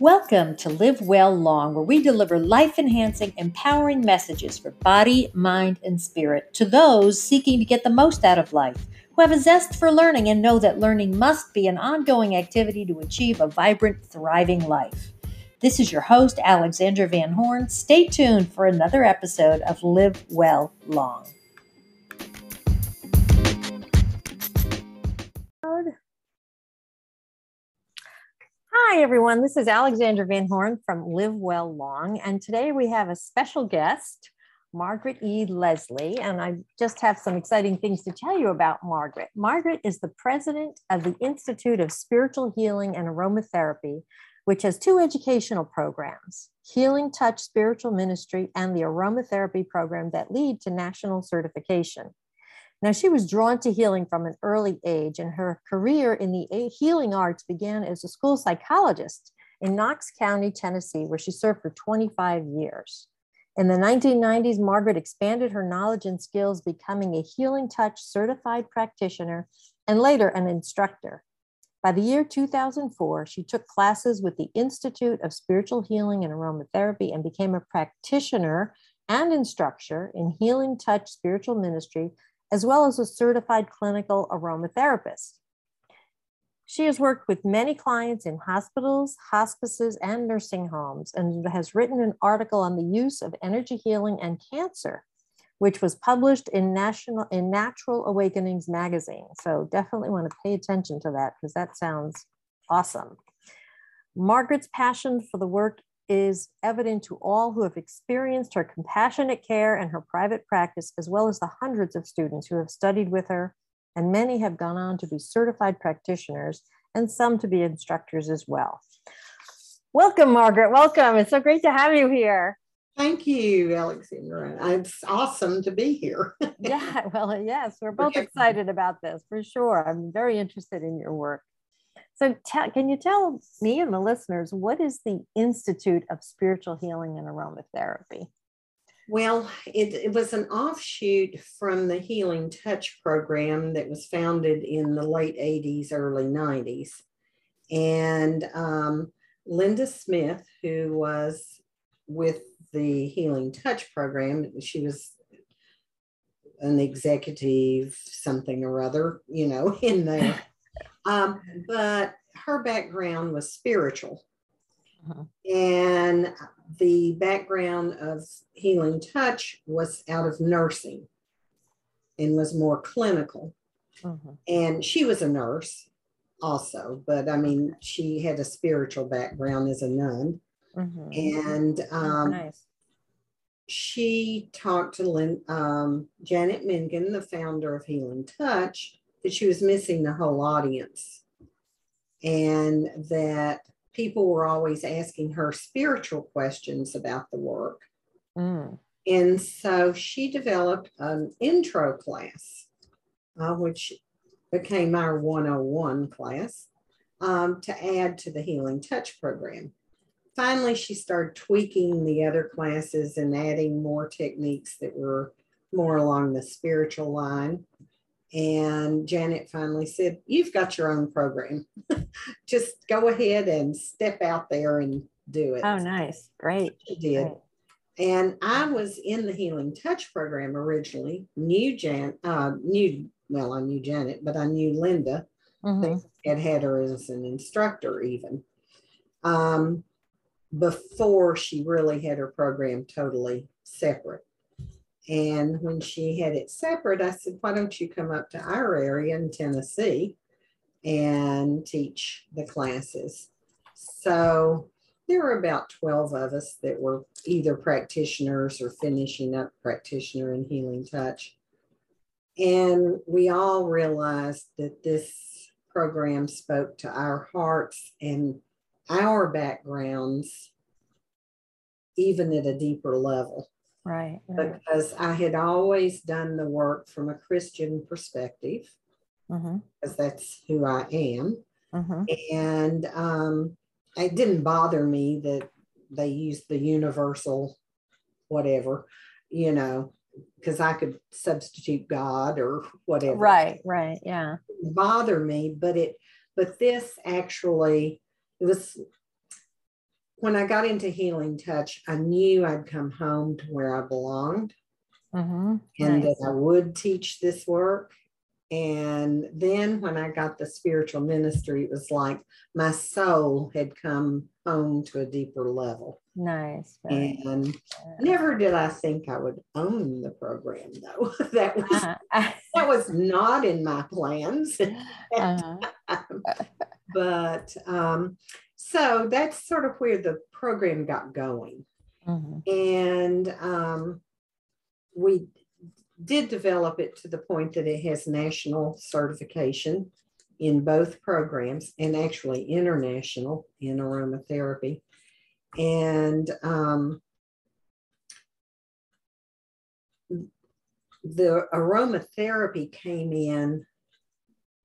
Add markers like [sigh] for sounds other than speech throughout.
Welcome to Live Well Long, where we deliver life enhancing, empowering messages for body, mind, and spirit to those seeking to get the most out of life, who have a zest for learning and know that learning must be an ongoing activity to achieve a vibrant, thriving life. This is your host, Alexandra Van Horn. Stay tuned for another episode of Live Well Long. Hi, everyone. This is Alexandra Van Horn from Live Well Long. And today we have a special guest, Margaret E. Leslie. And I just have some exciting things to tell you about Margaret. Margaret is the president of the Institute of Spiritual Healing and Aromatherapy, which has two educational programs Healing Touch Spiritual Ministry and the Aromatherapy Program that lead to national certification. Now, she was drawn to healing from an early age, and her career in the healing arts began as a school psychologist in Knox County, Tennessee, where she served for 25 years. In the 1990s, Margaret expanded her knowledge and skills, becoming a Healing Touch certified practitioner and later an instructor. By the year 2004, she took classes with the Institute of Spiritual Healing and Aromatherapy and became a practitioner and instructor in Healing Touch Spiritual Ministry as well as a certified clinical aromatherapist. She has worked with many clients in hospitals, hospices, and nursing homes, and has written an article on the use of energy healing and cancer, which was published in National in Natural Awakenings magazine. So definitely want to pay attention to that because that sounds awesome. Margaret's passion for the work is evident to all who have experienced her compassionate care and her private practice, as well as the hundreds of students who have studied with her, and many have gone on to be certified practitioners and some to be instructors as well. Welcome, Margaret. Welcome. It's so great to have you here. Thank you, Alexandra. It's awesome to be here. [laughs] yeah, well, yes, we're both excited about this for sure. I'm very interested in your work. So, can you tell me and the listeners what is the Institute of Spiritual Healing and Aromatherapy? Well, it, it, was an offshoot from the Healing Touch program that was founded in the late 80s, early 90s. And um, Linda Smith, who was with the Healing Touch program, she was an executive, something or other, you know, [laughs] in there. Um, but her background was spiritual. Uh-huh. And the background of healing touch was out of nursing and was more clinical. Uh-huh. And she was a nurse also, but I mean, she had a spiritual background as a nun. Uh-huh. And um, nice. she talked to Lynn, um, Janet Mentgen, the founder of Healing Touch, that she was missing the whole audience and that people were always asking her spiritual questions about the work. Mm. And so she developed an intro class, uh, which became our 101 class, um, to add to the Healing Touch program. Finally, she started tweaking the other classes and adding more techniques that were more along the spiritual line. And Janet finally said, You've got your own program. [laughs] Just go ahead and step out there and do it. Oh, nice. Great. She did. Great. And I was in the Healing Touch program originally, knew Jan, uh, knew, well, I knew Janet, but I knew Linda, mm-hmm. had had her as an instructor even. Um, before she really had her program totally separate. And when she had it separate, I said, why don't you come up to our area in Tennessee and teach the classes? So there were about 12 of us that were either practitioners or finishing up practitioner in healing touch. And we all realized that this program spoke to our hearts and our backgrounds, even at a deeper level. Right, right. Because I had always done the work from a Christian perspective, mm-hmm. because that's who I am. Mm-hmm. And um, it didn't bother me that they used the universal whatever, you know, because I could substitute God or whatever. Right, right, yeah. bother me, but it, but this actually, it was when I got into Healing Touch, I knew I'd come home to where I belonged Mhm. and Nice. that I would teach this work. And then when I got the spiritual ministry, it was like my soul had come home to a deeper level. Nice. And never did I think I would own the program though. [laughs] that was Uh-huh. [laughs] that was not in my plans. Uh-huh. [laughs] but um, so that's sort of where the program got going. Mhm. And um, we did develop it to the point that it has national certification in both programs and actually international in aromatherapy. And um, the aromatherapy came in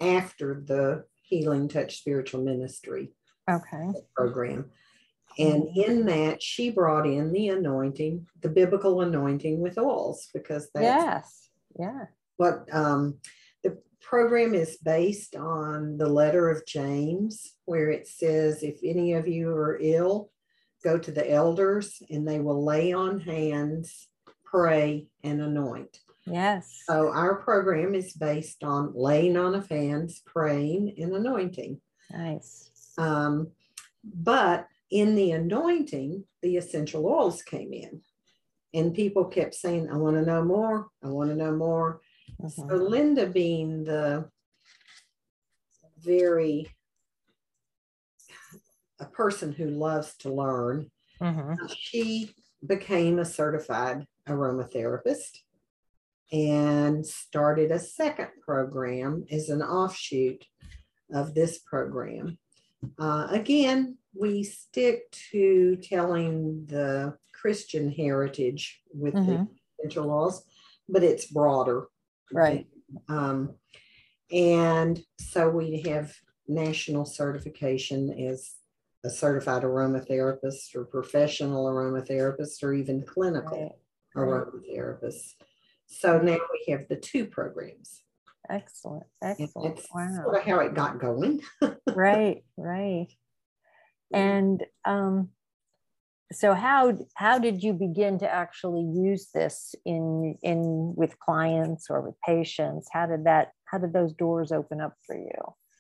after the Healing Touch Spiritual Ministry Okay. program. And in that, she brought in the anointing, the biblical anointing with oils, because that's Yes. Yeah. what um, the program is based on the letter of James, where it says, If any of you are ill, go to the elders and they will lay on hands, pray, and anoint. Yes. So our program is based on laying on of hands, praying, and anointing. Nice. Um, but in the anointing, the essential oils came in. And people kept saying, I want to know more. I want to know more. So Mhm. Linda being the very a person who loves to learn, Mhm. she became a certified aromatherapist and started a second program as an offshoot of this program. Uh, again, we stick to telling the Christian heritage with the Mhm. essential oils, but it's broader. Right. Um, and so we have national certification as a certified aromatherapist or professional aromatherapist or even clinical right. aromatherapist. So now we have the two programs. Excellent. Excellent. That's Wow. sort of how it got going. [laughs] right right and um so how how did you begin to actually use this in in with clients or with patients how did that how did those doors open up for you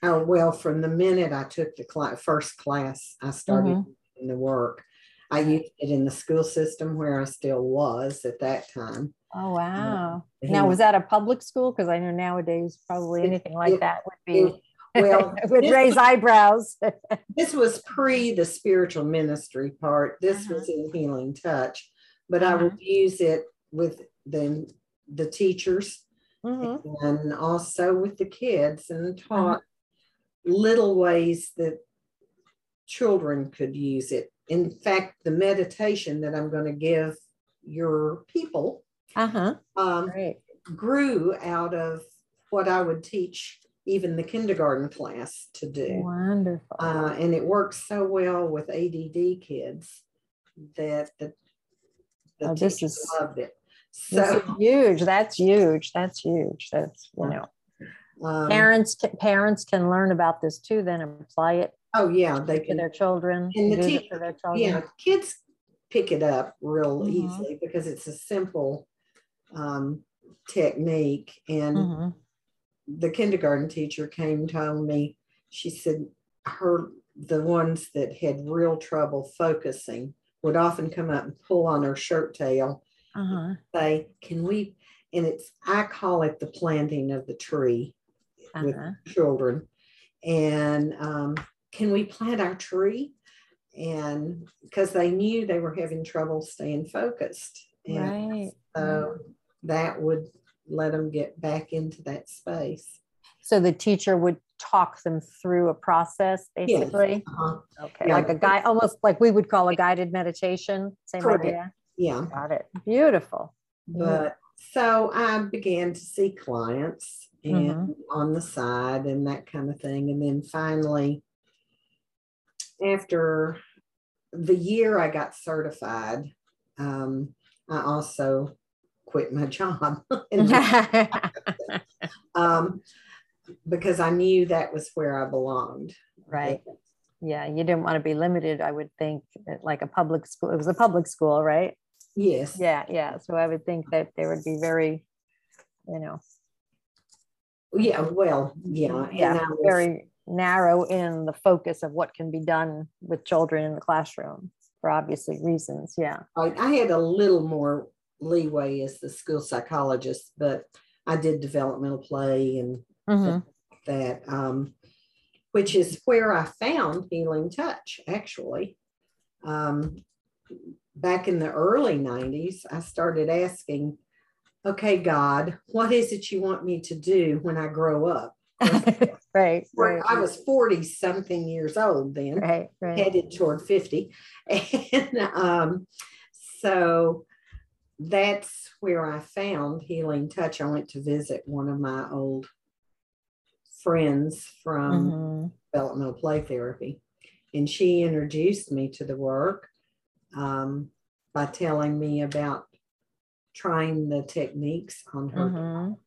Oh, well, from the minute I took the cla- first class, I started Mhm. the work. I used it in the school system where I still was at that time. Oh wow now was that a public school because i know nowadays probably anything like it- that would it- be well, [laughs] with this raised eyebrows [laughs] This was pre the spiritual ministry part. This Uh-huh. was in healing touch, but I would use it with the the teachers Mhm. and also with the kids and taught little ways that children could use it. In fact, the meditation that I'm going to give your people uh-huh um, great grew out of what I would teach even the kindergarten class to do. wonderful Uh, and it works so well with ADD kids that the, the Oh, this teachers is- loved it. So huge. That's huge. That's huge. That's you know, um, parents ca- parents can learn about this too. Then apply it oh yeah, they can. their children. And the teacher, it tea- their children. Yeah, kids pick it up real Mhm. easily because it's a simple um, technique. And Mhm. the kindergarten teacher came and told me, she said her the ones that had real trouble focusing would often come up and pull on her shirt tail, Uh-huh. say, Can we? And it's I call it the planting of the tree with Uh-huh. children. And um, can we plant our tree? And because they knew they were having trouble staying focused. And Right. so that would let them get back into that space. So the teacher would talk them through a process, Yes. basically. Uh-huh. Okay, Yeah. like a guy, almost like we would call a guided meditation. Same Correct. idea. Yeah. Got it. Beautiful. But so I began to see clients and Mhm. on the side and that kind of thing. And then finally, after the year I got certified, um, I also quit my job [laughs] [laughs] um, because I knew that was where I belonged. right. yeah, you didn't want to be limited, I would think, like a public school. It was a public school, right? Yes. Yeah, yeah. So I would think that they would be very, you know, Yeah, well, yeah. yeah, was- very narrow in the focus of what can be done with children in the classroom for obviously reasons. Yeah. I, I had a little more leeway as the school psychologist, but I did developmental play and Mhm. that, um, which is where I found healing touch actually. Um, back in the early 90s, I started asking, okay, God, what is it you want me to do when I grow up? [laughs] right. Right. I was 40 something years old then Right. Right. headed toward 50. [laughs] And um, so that's where I found Healing Touch. I went to visit one of my old friends from Mhm. developmental play therapy, and she introduced me to the work um, by telling me about trying the techniques on her, Mhm.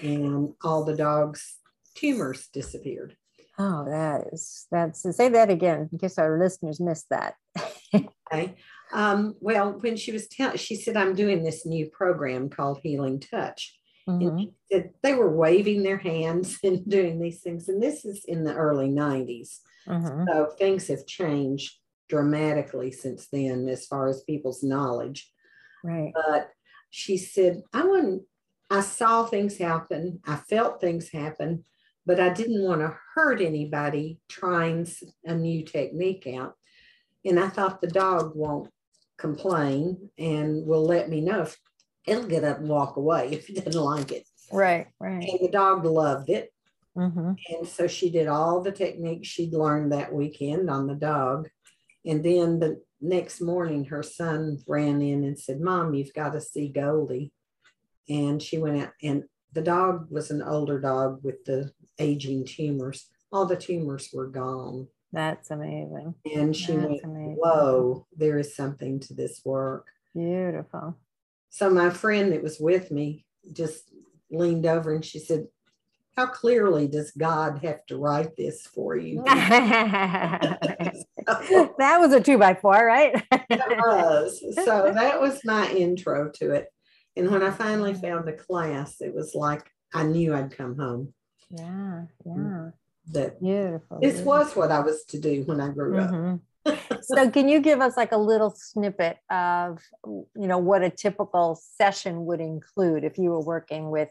and all the dog's tumors disappeared. Oh, that is, that's, say that again, in case our listeners missed that. [laughs] Okay. Um, well, when she was telling, she said, I'm doing this new program called Healing Touch. And Mhm. she said they were waving their hands [laughs] and doing these things. And this is in the early 90s. Mhm. So things have changed dramatically since then as far as people's knowledge. Right. But she said, I wouldn't, I saw things happen, I felt things happen, but I didn't want to hurt anybody trying a new technique out. And I thought the dog won't complain and will let me know if it'll get up and walk away [laughs] if it doesn't like it. Right. Right. And the dog loved it. Mhm. And so she did all the techniques she'd learned that weekend on the dog. And then the next morning, her son ran in and said, Mom, you've got to see Goldie. And she went out, and the dog was an older dog with the aging tumors. All the tumors were gone. That's amazing. And she That's went, amazing. Whoa, there is something to this work. Beautiful. So my friend that was with me just leaned over and she said, How clearly does God have to write this for you? [laughs] that was a two by four, right? [laughs] It was. So that was my intro to it. And when I finally found the class, it was like I knew I'd come home. yeah, mm. yeah. That Beautiful. this was what I was to do when I grew up. Mhm. [laughs] so can you give us like a little snippet of you know what a typical session would include if you were working with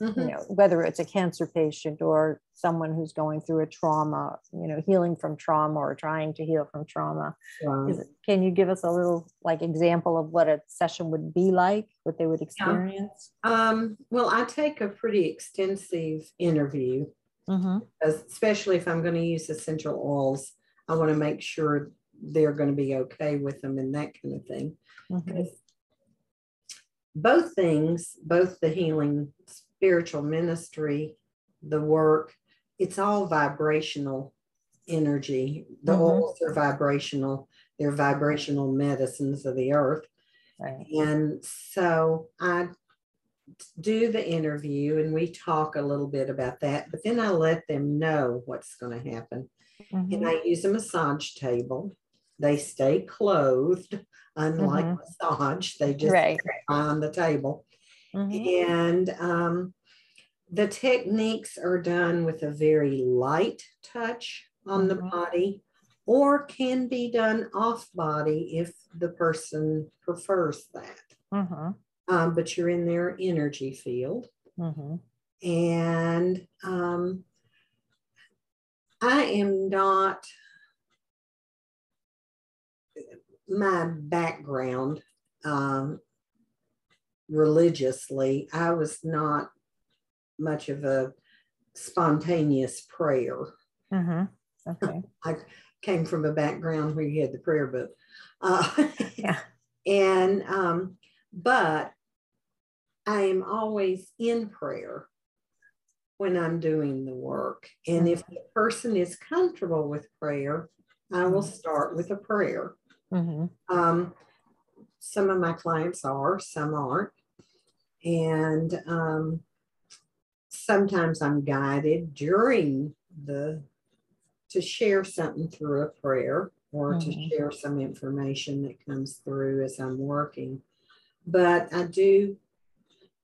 you Mhm. know whether it's a cancer patient or someone who's going through a trauma you know healing from trauma or trying to heal from trauma Right. Is it, can you give us a little like example of what a session would be like what they would experience Um, well, I take a pretty extensive interview, mm-hmm. especially if I'm going to use essential oils. I want to make sure they're going to be okay with them and that kind of thing. Mm-hmm. both things, both the healing spiritual ministry, the work, it's all vibrational energy. The Mhm. oils are vibrational, they're vibrational medicines of the earth. right And so I do the interview and we talk a little bit about that, but then I let them know what's going to happen. Mhm. And I use a massage table. They stay clothed, unlike Mhm. massage, they just right on the table. Mhm. And um, the techniques are done with a very light touch on the Mhm. body or can be done off body if the person prefers that. Um, but you're in their energy field. Mhm. And um, I am not, my background um, religiously, I was not much of a spontaneous prayer. Mhm. [laughs] okay I came from a background where you had the prayer book. Uh, yeah [laughs] and um, but I am always in prayer when I'm doing the work. And if the person is comfortable with prayer, I will start with a prayer. Mhm. Um, some of my clients are, some aren't. And um, sometimes I'm guided during the to share something through a prayer or to Mhm. share some information that comes through as I'm working. But I do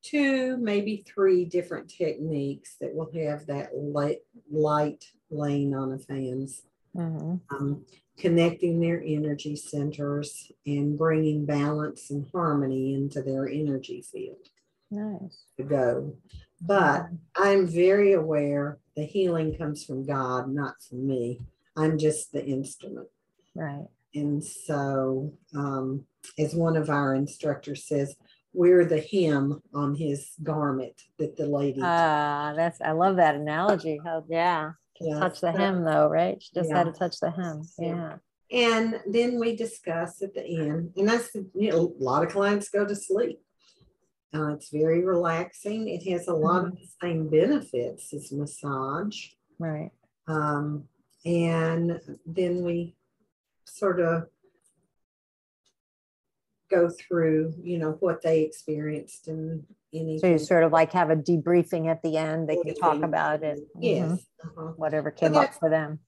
two, maybe three different techniques that will have that light, light laying on a fan's, Mhm. um, connecting their energy centers and bringing balance and harmony into their energy field Nice. to go. But I'm very aware the healing comes from God, not from me. I'm just the instrument. Right. And so, um, as one of our instructors says, we're the hem on his garment that the lady. Ah, that's I love that analogy. How yeah. Yeah, touch the so- hem though, right? She just had to touch the hem. Yeah. Yeah. And then we discuss at the end, and that's you know, a lot of clients go to sleep. Uh, it's very relaxing. It has a lot of the same benefits as massage. Right. Um, and then we sort of go through, you know, what they experienced and any. So you sort of like have a debriefing at the end. They can talk about it. Mhm. Yes. uh-huh. Whatever came up for them.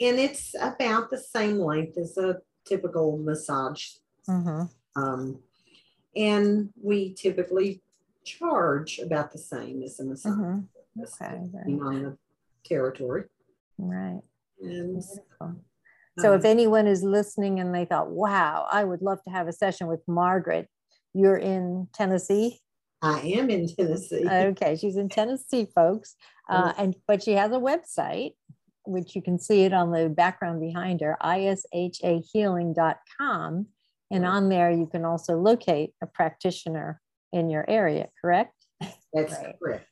And it's about the same length as a typical massage. Mm-hmm. Um, and we typically charge about the same as a massage. hmm Okay. on the territory. Right. And Beautiful. So if um, anyone is listening and they thought, wow, I would love to have a session with Margaret, you're in Tennessee. I am in Tennessee. [laughs] Okay, she's in Tennessee, folks. Uh, and but she has a website, which you can see it on the background behind her, ishahealing.com. And on there, you can also locate a practitioner in your area, correct? That's right. correct.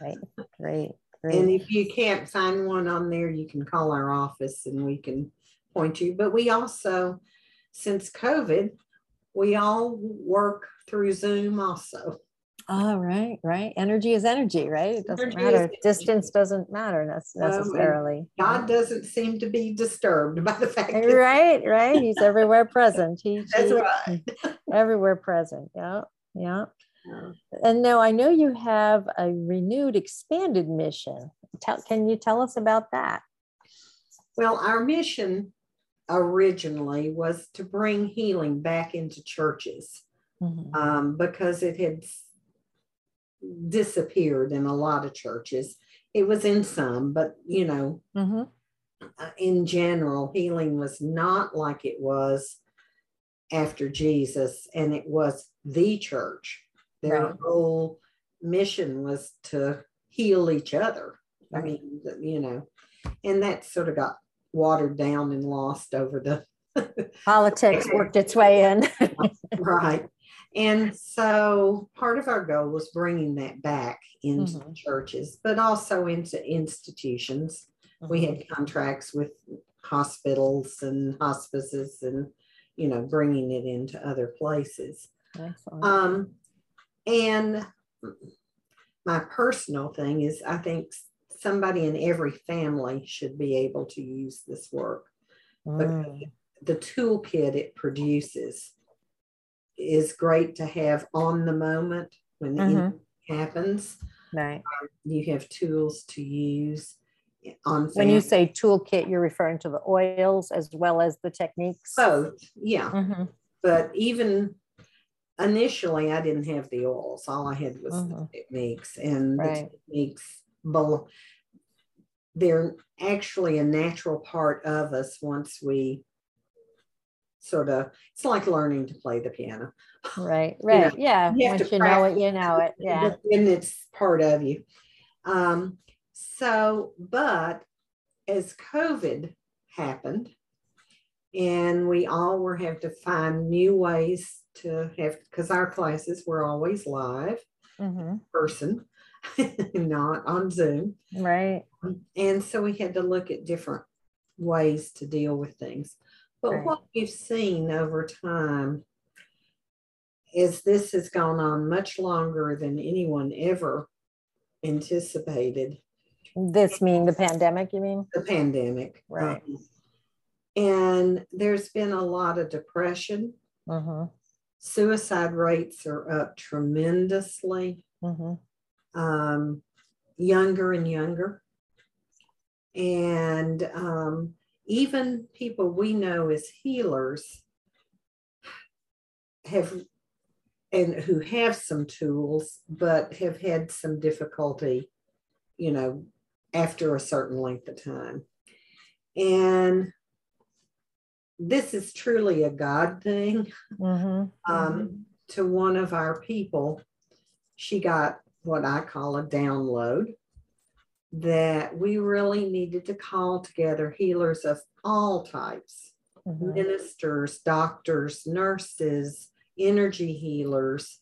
Right. Great. And if you can't find one on there, you can call our office and we can point you. But we also, since COVID, we all work through Zoom also. All right, right. Energy is energy, right? It doesn't Energy matter. Distance doesn't matter oh, and necessarily. God doesn't seem to be disturbed by the fact that Right, right. He's everywhere present. He, [laughs] that's he- right. [laughs] everywhere present. Yeah, yeah. Yeah. And now I know you have a renewed, expanded mission. Tell, can you tell us about that? Well, our mission originally was to bring healing back into churches Mhm. um, because it had disappeared in a lot of churches. It was in some, but you know, Mhm. uh, in general, healing was not like it was after Jesus, and it was the church. Their Right. whole mission was to heal each other. I mean, you know, and that sort of got watered down and lost over the [laughs] Politics worked its way in. [laughs] right. And so part of our goal was bringing that back into Mhm. churches, but also into institutions. We had contracts with hospitals and hospices and, you know, bringing it into other places. Excellent. Um, and my personal thing is I think somebody in every family should be able to use this work. Mm, The toolkit it produces is great to have on the moment when the Mhm. incident happens. Right. You have tools to use on When you say toolkit, you're referring to the oils as well as the techniques. both, yeah. Mhm, But even initially, I didn't have the oils. All I had was the Mhm. techniques, and Right. the techniques, they're actually a natural part of us once we sort of. It's like learning to play the piano. Right, [laughs] You know, right. Yeah. you Once you know it, you know it. Yeah. [laughs] and it's part of you. Um, so, but as COVID happened, and we all were have to find new ways to have because our classes were always live Mhm, person, [laughs] not on Zoom. Right. And so we had to look at different ways to deal with things. But Right. what we've seen over time is this has gone on much longer than anyone ever anticipated This mean the pandemic, you mean? the pandemic. Right. Um, and there's been a lot of depression. Mhm, Suicide rates are up tremendously, mhm. Um, younger and younger. And um, even people we know as healers have and who have some tools but have had some difficulty you know after a certain length of time and this is truly a god thing Mm-hmm. um, to one of our people she got what i call a download that we really needed to call together healers of all types Mhm. ministers, doctors, nurses, energy healers,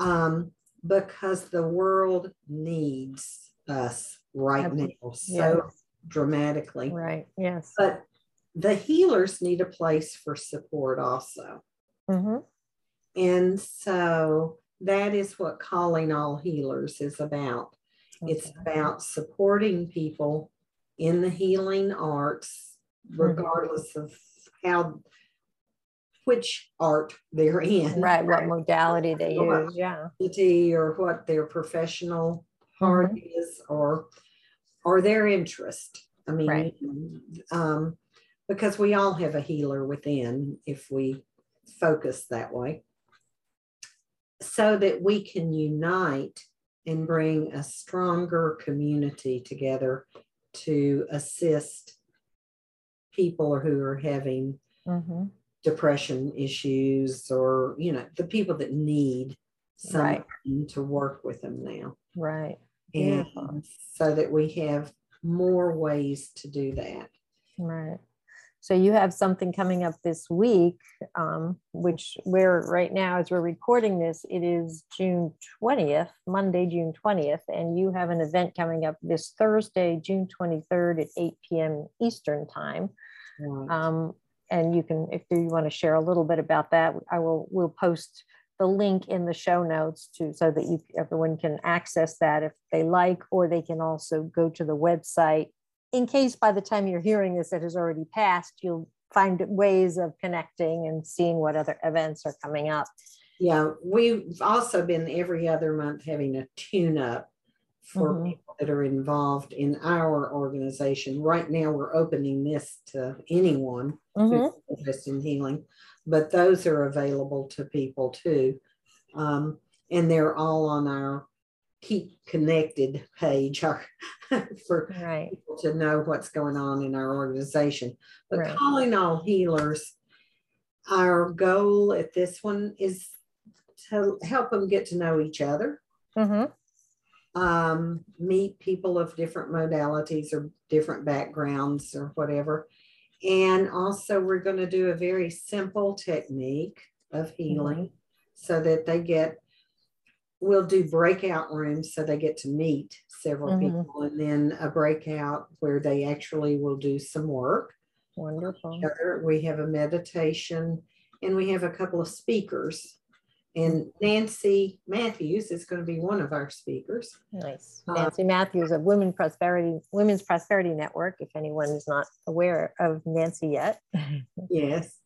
um, because the world needs us right Absolutely. now so Yes. dramatically. Right. Yes. But the healers need a place for support also. Mhm. And so that is what Calling All Healers is about. It's about supporting people in the healing arts, Mm-hmm. regardless of how, which art they're in. Right. What [laughs] modality they What use. Yeah. Or what their professional part Mm-hmm. is, or, or their interest. I mean, Right. um, because we all have a healer within if we focus that way. So that we can unite and bring a stronger community together to assist people who are having hmm depression issues or you know the people that need Right. to work with them now Right. and Beautiful. so that we have more ways to do that Right. So you have something coming up this week, um, which we're right now, as we're recording this, it is June 20th, Monday, June 20th, and you have an event coming up this Thursday, June 23rd at 8 p.m. Eastern time. Right. Um, and you can, if you want to share a little bit about that, I will, we'll post the link in the show notes to, so that you, everyone can access that if they like, or they can also go to the website. In case by the time you're hearing this, it has already passed, you'll find ways of connecting and seeing what other events are coming up. yeah we've also been every other month having a tune up for Mhm. people that are involved in our organization right now we're opening this to anyone Mhm. who's interested in healing, but those are available to people too. Um, and they're all on our Keep Connected page [laughs] for Right, people to know what's going on in our organization. But Right. calling all healers, our goal at this one is to help them get to know each other Mhm. um, meet people of different modalities or different backgrounds or whatever. And also, we're going to do a very simple technique of healing so that they get, we'll do breakout rooms so they get to meet several Mhm. people and then a breakout where they actually will do some work. wonderful. We have a meditation and we have a couple of speakers. And Nancy Matthews is going to be one of our speakers. Nice. Uh, Nancy Matthews of Women Prosperity, Women's Prosperity Network, if anyone is not aware of Nancy yet. [laughs] Yes.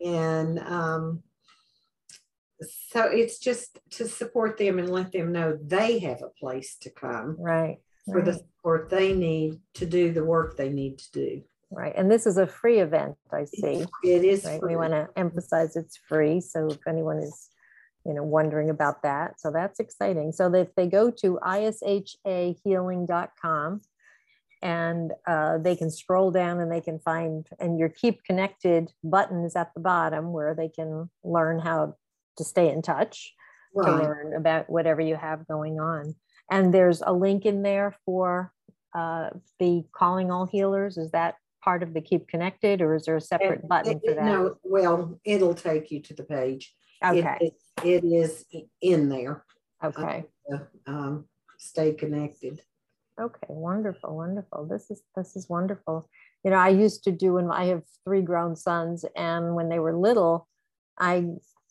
And um, so it's just to support them and let them know they have a place to come Right. for the right. support they need to do the work they need to do. Right, and this is a free event, I see, It is right? free. We want to emphasize it's free, so if anyone is, you know, wondering about that, so that's exciting. So if they go to ishahealing.com and uh, they can scroll down and they can find, and your Keep Connected button is at the bottom where they can learn how to stay in touch, to learn about whatever you have going on. And there's a link in there for uh, the Calling All Healers. Is that part of the Keep Connected or is there a separate And button it- for that? No, well, it'll take you to the page. Okay, it- It is in there. okay, uh, Um, stay connected. okay, wonderful, wonderful. This is, this is wonderful. You know, I used to do, and I have three grown sons and when they were little, I,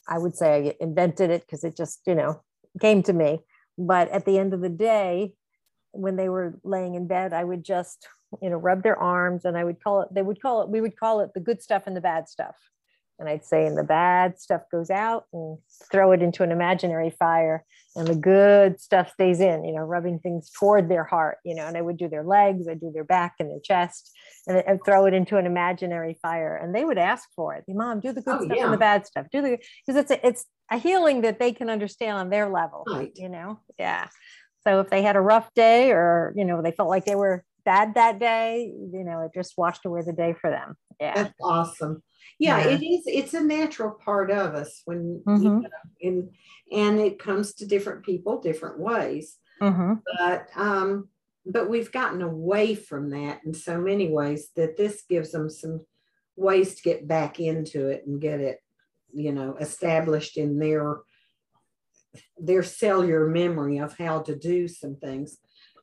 I would say I invented it because it just, you know, came to me. But at the end of the day, when they were laying in bed, I would just, you know, rub their arms and I would call it, they would call it, we would call it the good stuff and the bad stuff. And I'd say, and the bad stuff goes out and throw it into an imaginary fire, and the good stuff stays in, you know, rubbing things toward their heart, you know, and I would do their legs, I'd do their back and their chest, and throw it into an imaginary fire. And they would ask for it. Mom, do the good Oh, stuff yeah. and the bad stuff. Do the because it's a, it's a healing that they can understand on their level, Right. you know? Yeah. So if they had a rough day or, you know, they felt like they were bad that day, you know, it just washed away the day for them. Yeah. That's awesome. Yeah, Yeah. it is. It's a natural part of us when you Mhm. know, and and it comes to different people different ways. Mm-hmm. But um, but we've gotten away from that in so many ways that this gives them some ways to get back into it and get it, you know, established in their their cellular memory of how to do some things.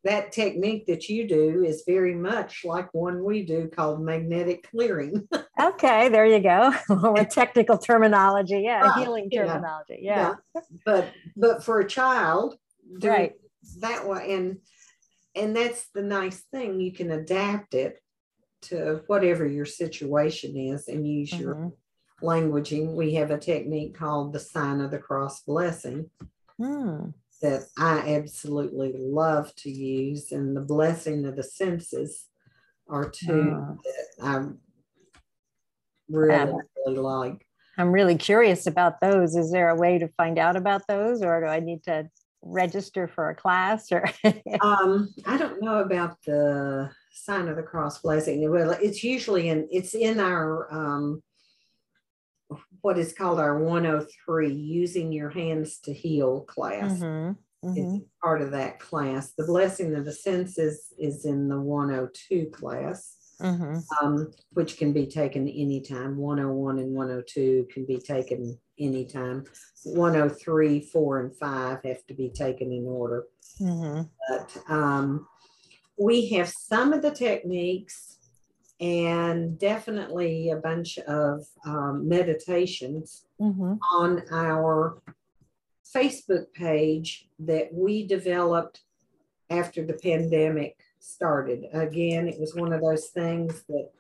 That technique that you do is very much like one we do called magnetic clearing. [laughs] Okay, there you go. [laughs] With technical terminology. Yeah. Right, Healing terminology. Yeah. but but for a child Right. that way and and that's the nice thing you can adapt it to whatever your situation is and use your Mhm. languaging we have a technique called the sign of the cross blessing Hmm. That i absolutely love to use and the blessing of the senses are two Ah. that i really Yeah. really like I'm really curious about those. Is there a way to find out about those or do I need to register for a class or? [laughs] Um, I don't know about the sign of the cross blessing. Well, it's usually in it's in our um what is called our 103 using your hands to heal class. Mhm, mhm. It's part of that class. The blessing of the senses is in the 102 class, Mhm. um, which can be taken anytime. 101 and 102 can be taken anytime. 103, 4, and 5 have to be taken in order Mhm. but um, we have some of the techniques and definitely a bunch of um, meditations Mhm. on our Facebook page that we developed after the pandemic started. Again, it was one of those things that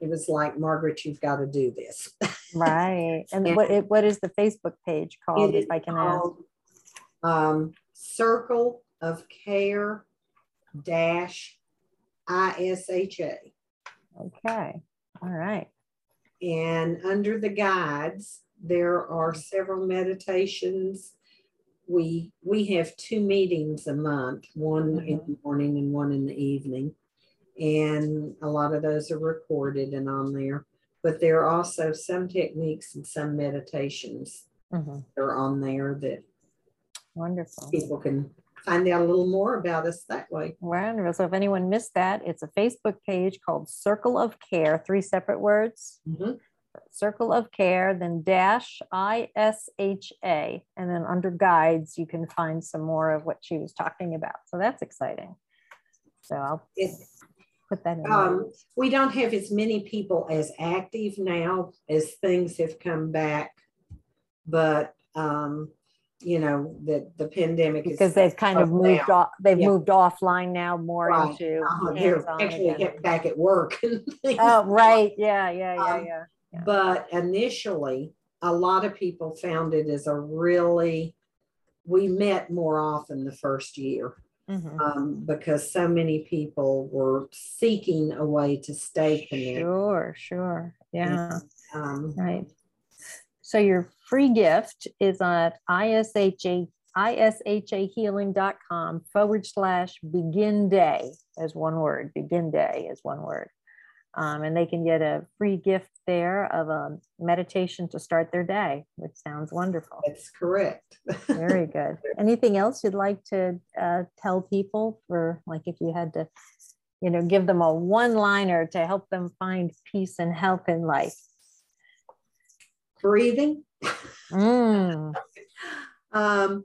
it was like, Margaret, you've got to do this. [laughs] Right. And Yeah. what it, what is the Facebook page called, if I can ask? Um, Circle of Care dash ISHA. Okay. All right. And under the guides, there are several meditations. We we have two meetings a month, one in the morning and one in the evening. And a lot of those are recorded and on there. But there are also some techniques and some meditations Mhm. that are on there that Wonderful. people can find out a little more about us that way. Wonderful. So if anyone missed that, it's a Facebook page called Circle of Care, three separate words. Mhm. Circle of Care, then dash I S H A, and then under guides, you can find some more of what she was talking about. So that's exciting. So I'll It- put that in. Um, we don't have as many people as active now as things have come back. But, um, you know, that the pandemic is. because they've kind of moved down. off, they've Yeah. moved offline now more Right. into Uh-huh, They're actually again. get back at work. [laughs] Oh, right. Yeah, yeah, yeah, Um, yeah. yeah. But initially, a lot of people found it as a really, we met more often the first year. Mhm. Um, because so many people were seeking a way to stay connected. Sure, sure. Yeah, Um, right. So your free gift is at ISHA, ishahealing.com forward slash begin day as one word, begin day is one word. Um, and they can get a free gift there of a meditation to start their day, which sounds wonderful. that's correct. Very [laughs] good. Anything else you'd like to uh, tell people for like if you had to, you know, give them a one liner to help them find peace and health in life? Breathing. Mm, Um,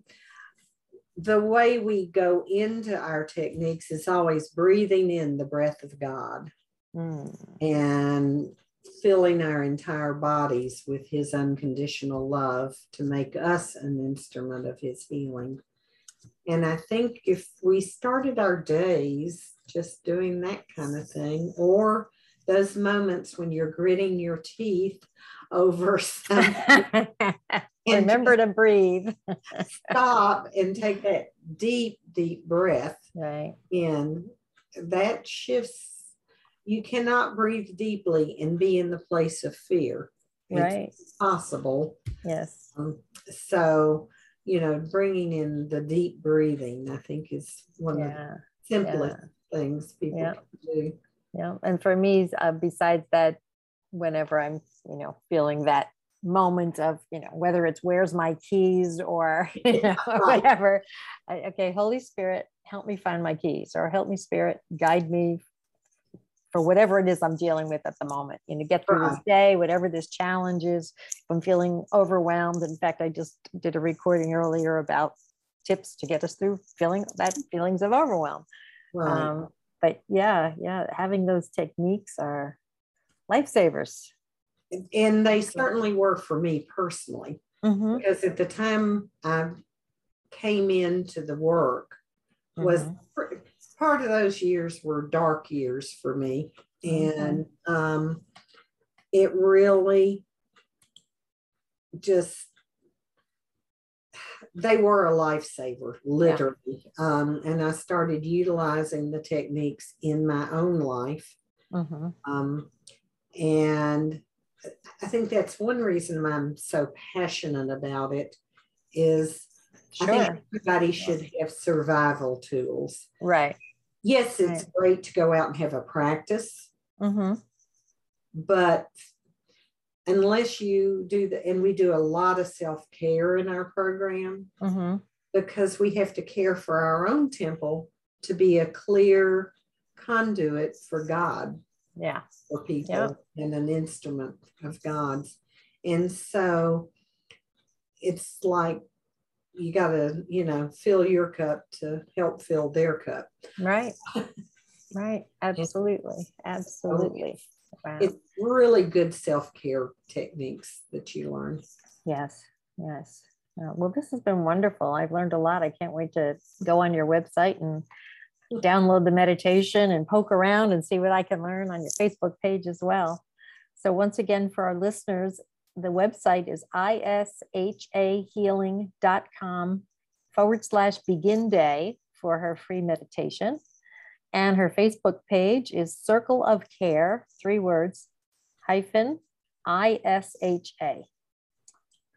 the way we go into our techniques is always breathing in the breath of God mm, and filling our entire bodies with His unconditional love to make us an instrument of His healing. And I think if we started our days just doing that kind of thing, or those moments when you're gritting your teeth, over [laughs] Remember to breathe. [laughs] stop and take that deep, deep breath Right. in. That shifts. You cannot breathe deeply and be in the place of fear. Right. It's possible. Yes. Um, so, you know, bringing in the deep breathing, I think, is one of the Yeah. simplest things people Yeah. can do. Yeah. And for me, uh, besides that, whenever I'm, you know, feeling that moment of, you know, whether it's where's my keys or, [laughs] you know, or whatever, I, okay, Holy Spirit, help me find my keys or help me, Spirit, guide me for whatever it is I'm dealing with at the moment, you know, get through this day, whatever this challenge is. If I'm feeling overwhelmed. In fact, I just did a recording earlier about tips to get us through feeling that feelings of overwhelm. Right. Um, but yeah, yeah, having those techniques are lifesavers. and they certainly were for me personally. Mhm, because at the time I came into the work was mhm. pr- part of those years were dark years for me and um it really just they were a lifesaver literally um and i started utilizing the techniques in my own life Mhm. um, and I think that's one reason why I'm so passionate about it is I think everybody should have survival tools. Right. Yes, it's great to go out and have a practice, hmm but unless you do the, and we do a lot of self care in our program hmm because we have to care for our own temple to be a clear conduit for God. Yeah. for people Yeah. and an instrument of God's. And so it's like you got to, you know, fill your cup to help fill their cup. Right. [laughs] Right. Absolutely. Absolutely. Wow. It's really good self care techniques that you learn. Yes. Yes. Well, this has been wonderful. I've learned a lot. I can't wait to go on your website and download the meditation and poke around and see what I can learn on your Facebook page as well. So, once again, for our listeners, the website is ishahealing.com forward slash begin day for her free meditation. And her Facebook page is Circle of Care, three words, hyphen ISHA.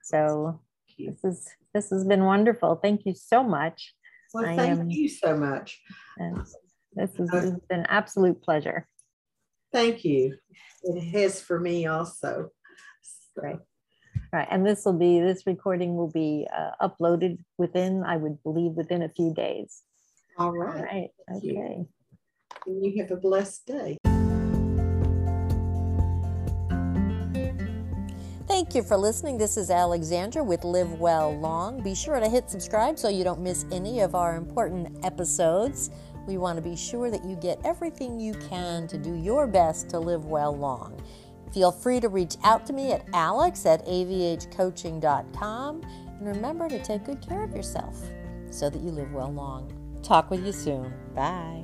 So this is this has been wonderful. Thank you so much. Well, I thank am- you so much. And this has this has been an absolute pleasure. Thank you. It has for me also. Great. Right. And this will be this recording will be uh, uploaded within, I would believe, within a few days. All All right. right. you. Okay. And you have a blessed day. Thank you for listening. This is Alexandra with Live Well Long. Be sure to hit subscribe so you don't miss any of our important episodes. We want to be sure that you get everything you can to do your best to live well long. Feel free to reach out to me at alex at avhcoaching.com. And remember to take good care of yourself so that you live well long. Talk with you soon. Bye.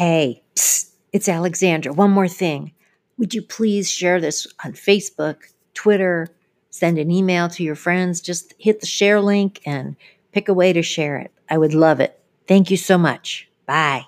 Hey, psst, it's Alexandra. One more thing. Would you please share this on Facebook, Twitter, send an email to your friends? Just hit the share link and pick a way to share it. I would love it. Thank you so much. Bye.